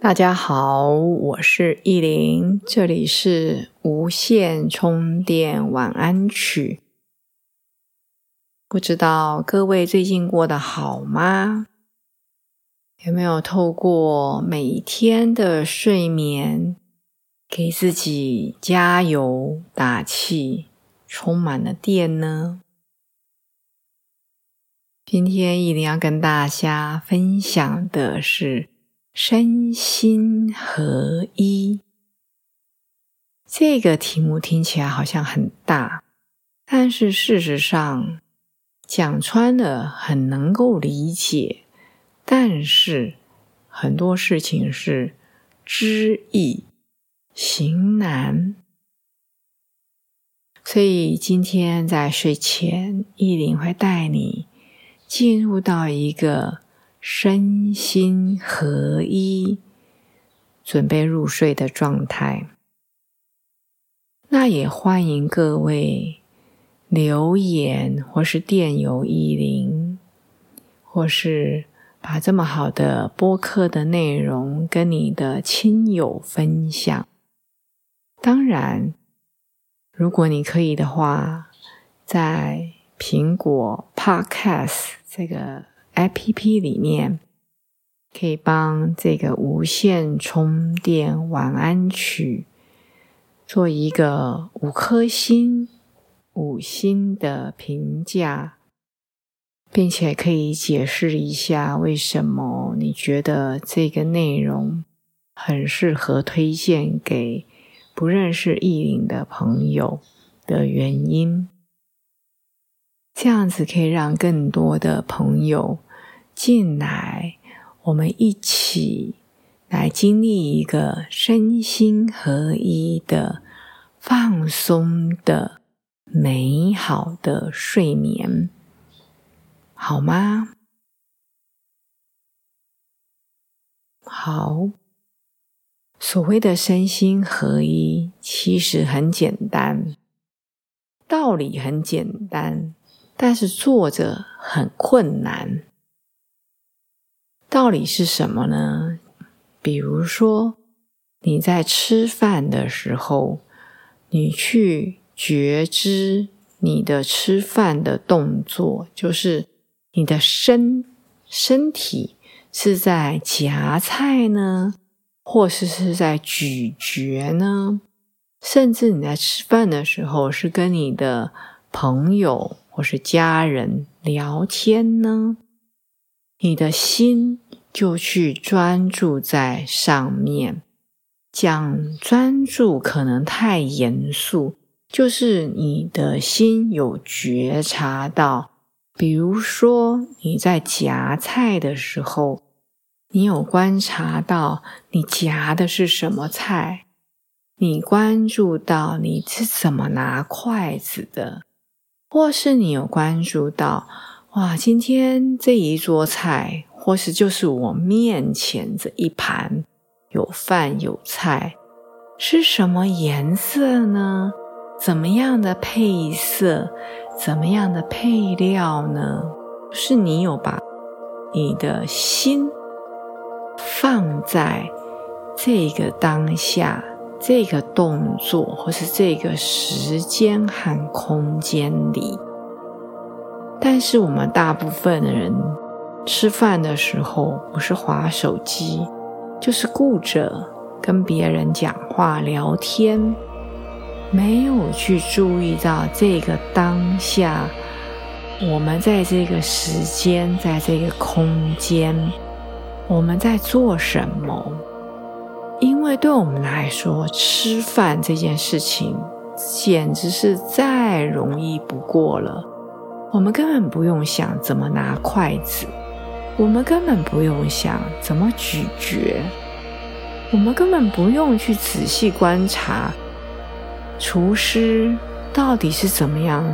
大家好，我是意林，这里是无线充电晚安曲。不知道各位最近过得好吗？有没有透过每天的睡眠，给自己加油打气，充满了电呢？今天意林要跟大家分享的是。身心合一，这个题目听起来好像很大，但是事实上讲穿了很能够理解，但是很多事情是知易行难，所以今天在睡前，意林会带你进入到一个。身心合一，准备入睡的状态。那也欢迎各位留言，或是电邮一零，或是把这么好的播客的内容跟你的亲友分享。当然，如果你可以的话，在苹果 Podcast 这个。A P P 里面可以帮这个无线充电晚安曲做一个五颗星五星的评价，并且可以解释一下为什么你觉得这个内容很适合推荐给不认识意林的朋友的原因。这样子可以让更多的朋友。进来，我们一起来经历一个身心合一的、放松的、美好的睡眠，好吗？好。所谓的身心合一，其实很简单，道理很简单，但是做着很困难。道理是什么呢？比如说，你在吃饭的时候，你去觉知你的吃饭的动作，就是你的身身体是在夹菜呢，或是是在咀嚼呢？甚至你在吃饭的时候是跟你的朋友或是家人聊天呢？你的心就去专注在上面。讲专注可能太严肃，就是你的心有觉察到，比如说你在夹菜的时候，你有观察到你夹的是什么菜，你关注到你是怎么拿筷子的，或是你有关注到。哇，今天这一桌菜，或是就是我面前这一盘有饭有菜，是什么颜色呢？怎么样的配色？怎么样的配料呢？是你有把你的心放在这个当下、这个动作，或是这个时间和空间里。但是我们大部分的人吃饭的时候，不是划手机，就是顾着跟别人讲话聊天，没有去注意到这个当下，我们在这个时间，在这个空间，我们在做什么？因为对我们来说，吃饭这件事情简直是再容易不过了。我们根本不用想怎么拿筷子，我们根本不用想怎么咀嚼，我们根本不用去仔细观察厨师到底是怎么样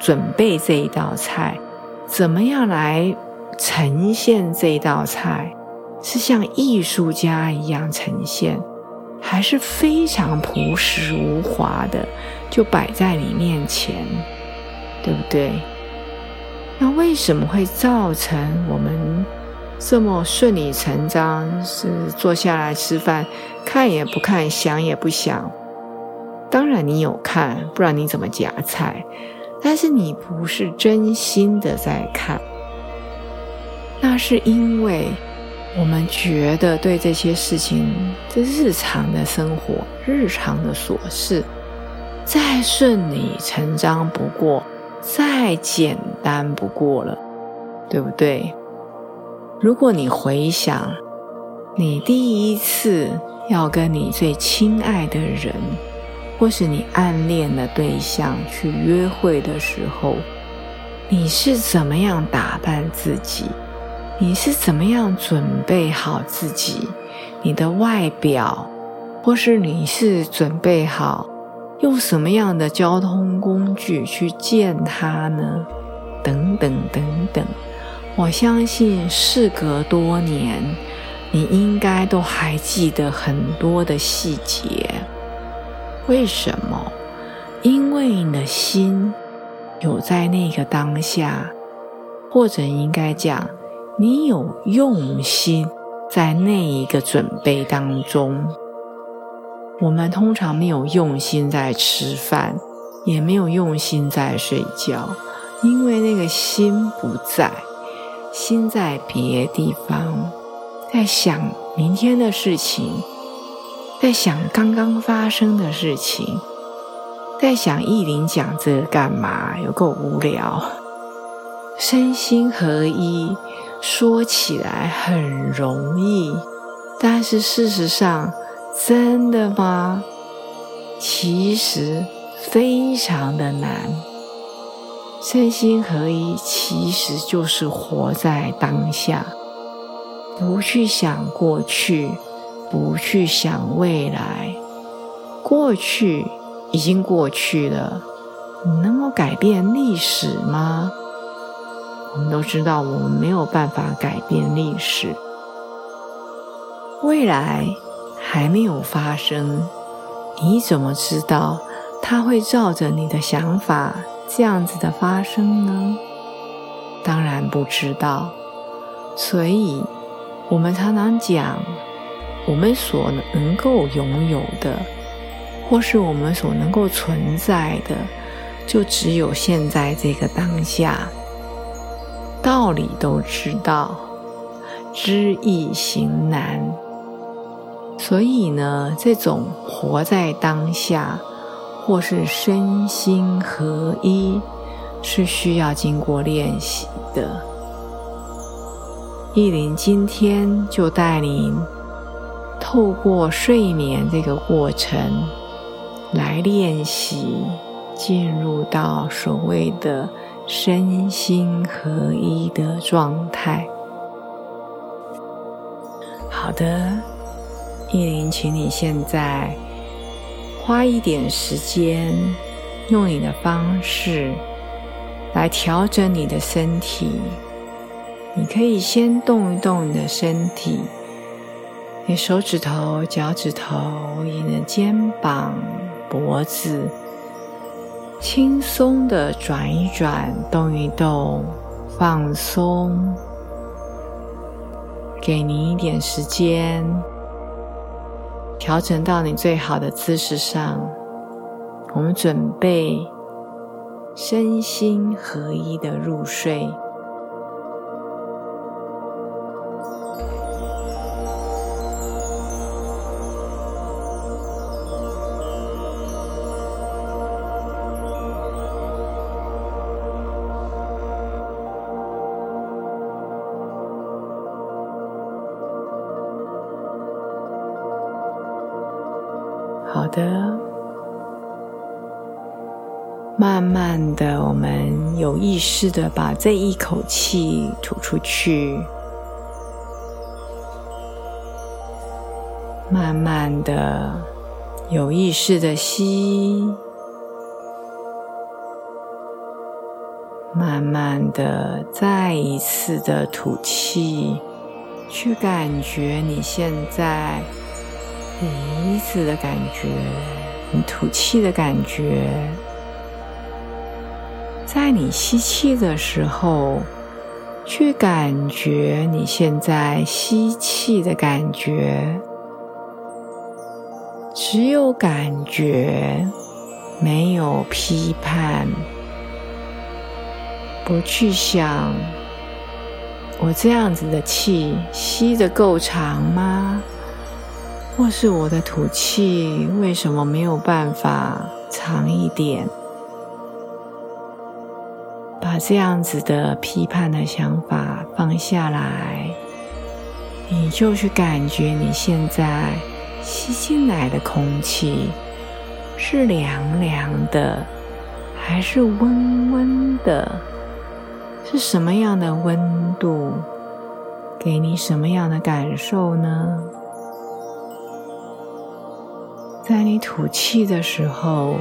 准备这一道菜，怎么样来呈现这道菜，是像艺术家一样呈现，还是非常朴实无华的就摆在你面前，对不对？那为什么会造成我们这么顺理成章是坐下来吃饭，看也不看，想也不想？当然你有看，不然你怎么夹菜？但是你不是真心的在看，那是因为我们觉得对这些事情，这日常的生活、日常的琐事，再顺理成章不过，再简单不过了，对不对？如果你回想你第一次要跟你最亲爱的人，或是你暗恋的对象去约会的时候，你是怎么样打扮自己？你是怎么样准备好自己？你的外表，或是你是准备好用什么样的交通工具去见他呢？等等等等，我相信事隔多年，你应该都还记得很多的细节。为什么？因为你的心有在那个当下，或者应该讲，你有用心在那一个准备当中。我们通常没有用心在吃饭，也没有用心在睡觉，因为那个心不在，心在别地方，在想明天的事情。在想刚刚发生的事情，在想意林讲这个干嘛？有够无聊。身心合一，说起来很容易，但是事实上，真的吗？其实非常的难。身心合一，其实就是活在当下，不去想过去。不去想未来，过去已经过去了，你能够改变历史吗？我们都知道，我们没有办法改变历史。未来还没有发生，你怎么知道它会照着你的想法这样子的发生呢？当然不知道。所以，我们常常讲。我们所能够拥有的，或是我们所能够存在的，就只有现在这个当下。道理都知道，知易行难。所以呢，这种活在当下，或是身心合一，是需要经过练习的。意林今天就带领。透过睡眠这个过程来练习，进入到所谓的身心合一的状态。好的，意林，请你现在花一点时间，用你的方式来调整你的身体。你可以先动一动你的身体。你手指头、脚趾头、你的肩膀、脖子，轻松的转一转、动一动，放松。给你一点时间，调整到你最好的姿势上。我们准备身心合一的入睡。好的，慢慢的，我们有意识的把这一口气吐出去，慢慢的有意识的吸，慢慢的再一次的吐气，去感觉你现在鼻子的感觉，你吐气的感觉。在你吸气的时候，去感觉你现在吸气的感觉，只有感觉，没有批判，不去想我这样子的气吸的够长吗？或是我的吐气为什么没有办法长一点？把这样子的批判的想法放下来，你就去感觉你现在吸进来的空气是凉凉的，还是温温的？是什么样的温度？给你什么样的感受呢？在你吐气的时候。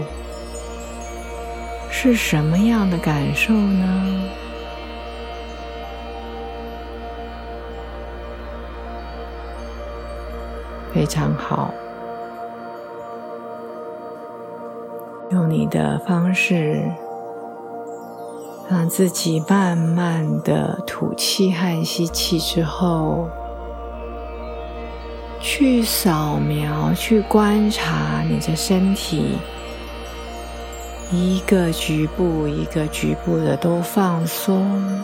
是什么样的感受呢？非常好，用你的方式，让自己慢慢的吐气和吸气之后，去扫描、去观察你的身体。一个局部一个局部的都放松，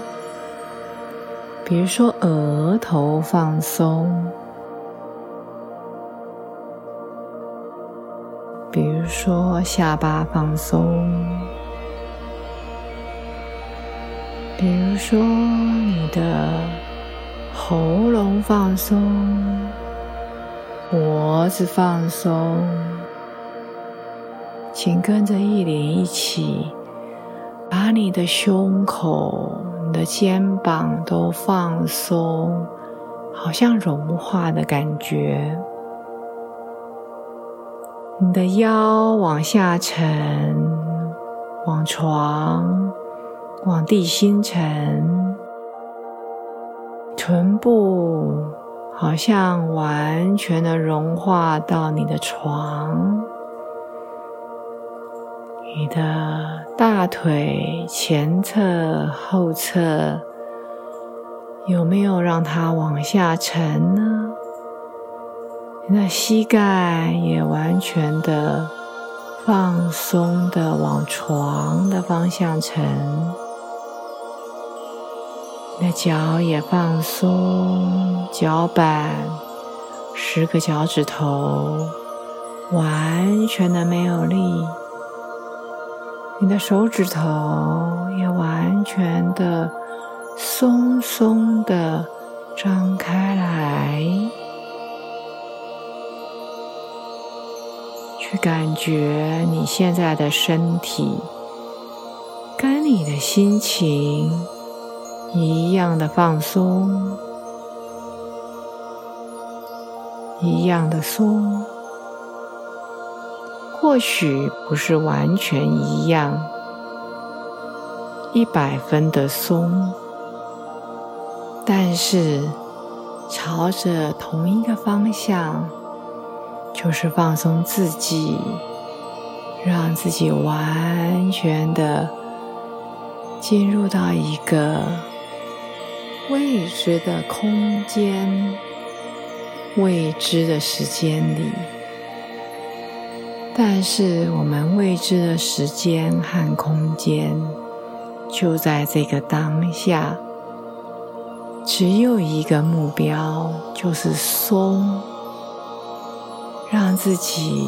比如说额头放松，比如说下巴放松，比如说你的喉咙放松，脖子放松。请跟着一连一起，把你的胸口、你的肩膀都放松，好像融化的感觉。你的腰往下沉，往床、往地心沉，臀部好像完全的融化到你的床。你的大腿前侧、后侧有没有让它往下沉呢？你的膝盖也完全的放松的往床的方向沉，你的脚也放松，脚板十个脚趾头完全的没有力。你的手指头也完全的松松的张开来，去感觉你现在的身体跟你的心情一样的放松，一样的松。或许不是完全一样，一百分的松，但是朝着同一个方向，就是放松自己，让自己完全的进入到一个未知的空间、未知的时间里。但是，我们未知的时间和空间就在这个当下，只有一个目标，就是松，让自己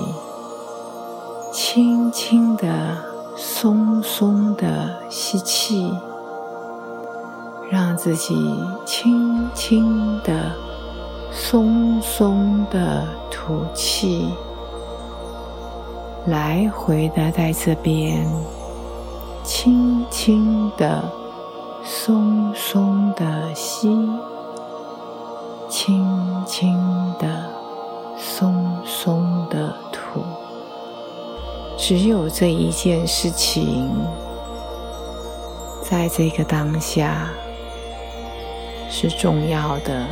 轻轻的、松松的吸气，让自己轻轻的、松松的吐气。来回的在这边，轻轻的、松松的吸，轻轻的、松松的吐。只有这一件事情，在这个当下是重要的，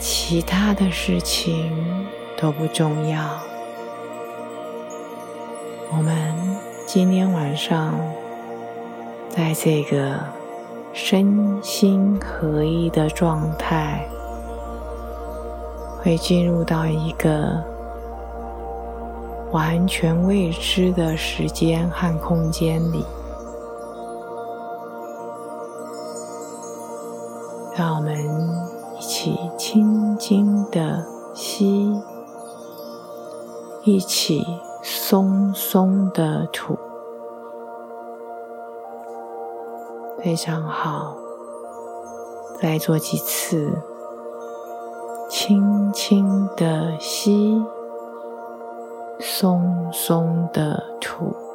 其他的事情都不重要。我们今天晚上在这个身心合一的状态，会进入到一个完全未知的时间和空间里。让我们一起轻轻的吸，一起。松松的吐，非常好。再做几次，轻轻的吸，松松的吐。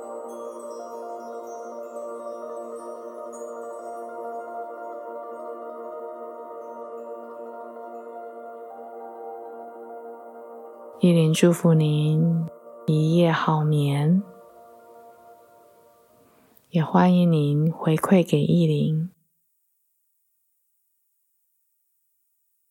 依琳祝福您。一夜好眠，也欢迎您回馈给意林。